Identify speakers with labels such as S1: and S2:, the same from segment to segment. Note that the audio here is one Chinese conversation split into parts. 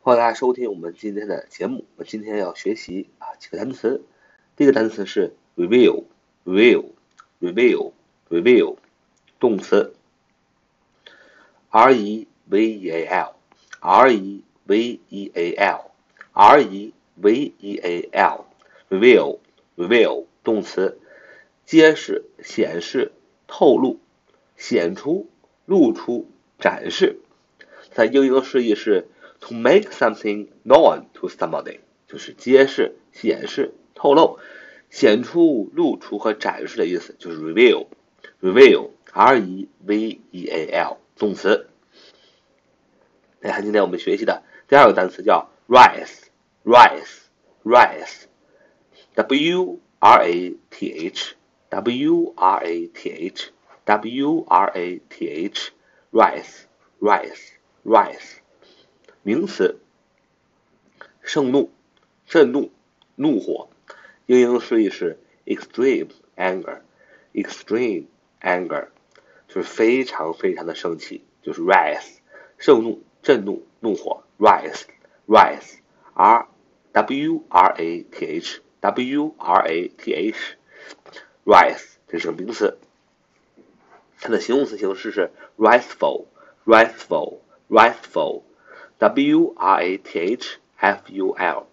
S1: 欢迎大家收听我们今天的节目。我们今天要学习啊几个单词。第一个单词是 reveal，reveal，reveal，reveal，动词，r e v e a l，r e v e a l，r e v e a l，reveal，reveal，动词，揭示、显示、透露、显出、露出、展示。它英英释义是。To make something known to somebody，就是揭示、显示、透露、显出、露出和展示的意思，就是 reveal。reveal，r e v e a l，动词。来看今天我们学习的第二个单词叫 rise，rise，rise，w r a t h，w r a t h，w r a t rise，。名词，盛怒、震怒、怒火，英英释义是 extreme anger，extreme anger，就是非常非常的生气，就是 rise，盛怒、震怒、怒火，rise，rise，r w r a t h，w r a t h，rise，这是个名词，它的形容词形式是 riseful riseful riseful，riseful，riseful。w r a t h f u l，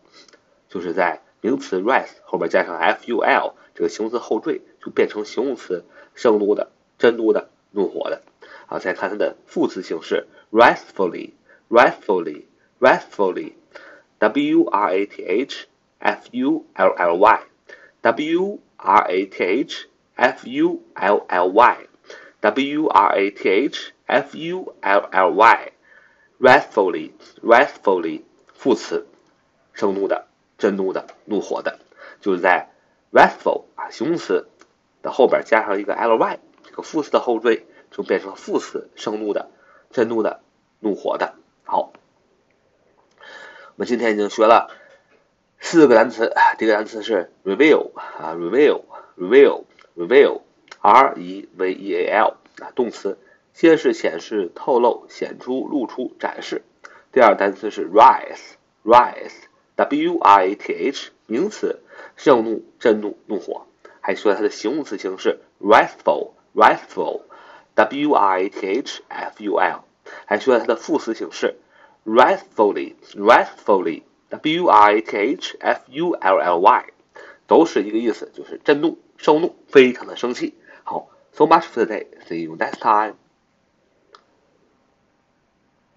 S1: 就是在名词 rise 后面加上 f u l 这个形容词后缀，就变成形容词盛怒的、震怒的、怒火的。好，再看它的副词形式 rightfully，rightfully，rightfully，w r a t h f u l l y，w r a t h f u l l y，w r a t h f u l l y。 wrathfully, wrathfully，副词，盛怒的、震怒的、怒火的，就是在 wrathful 啊形容词的后边加上一个 ly，这个副词的后缀就变成了副词，盛怒的、震怒的、怒火的。好，我们今天已经学了四个单词，第一个单词是 reveal 啊，reveal，reveal，reveal，r e v e a l 啊动词。先是、显示、透露、显出、露出、展示。第二单词是 rise，rise，w i t h，名词，盛怒、震怒、怒火。还需要它的形容词形式 wrathful，wrathful，w i t h f u l。还需要它的副词形式 wrathfully，wrathfully，w i t h f u l l y，都是一个意思，就是震怒、受怒，非常的生气。好，so much for today，see you next time。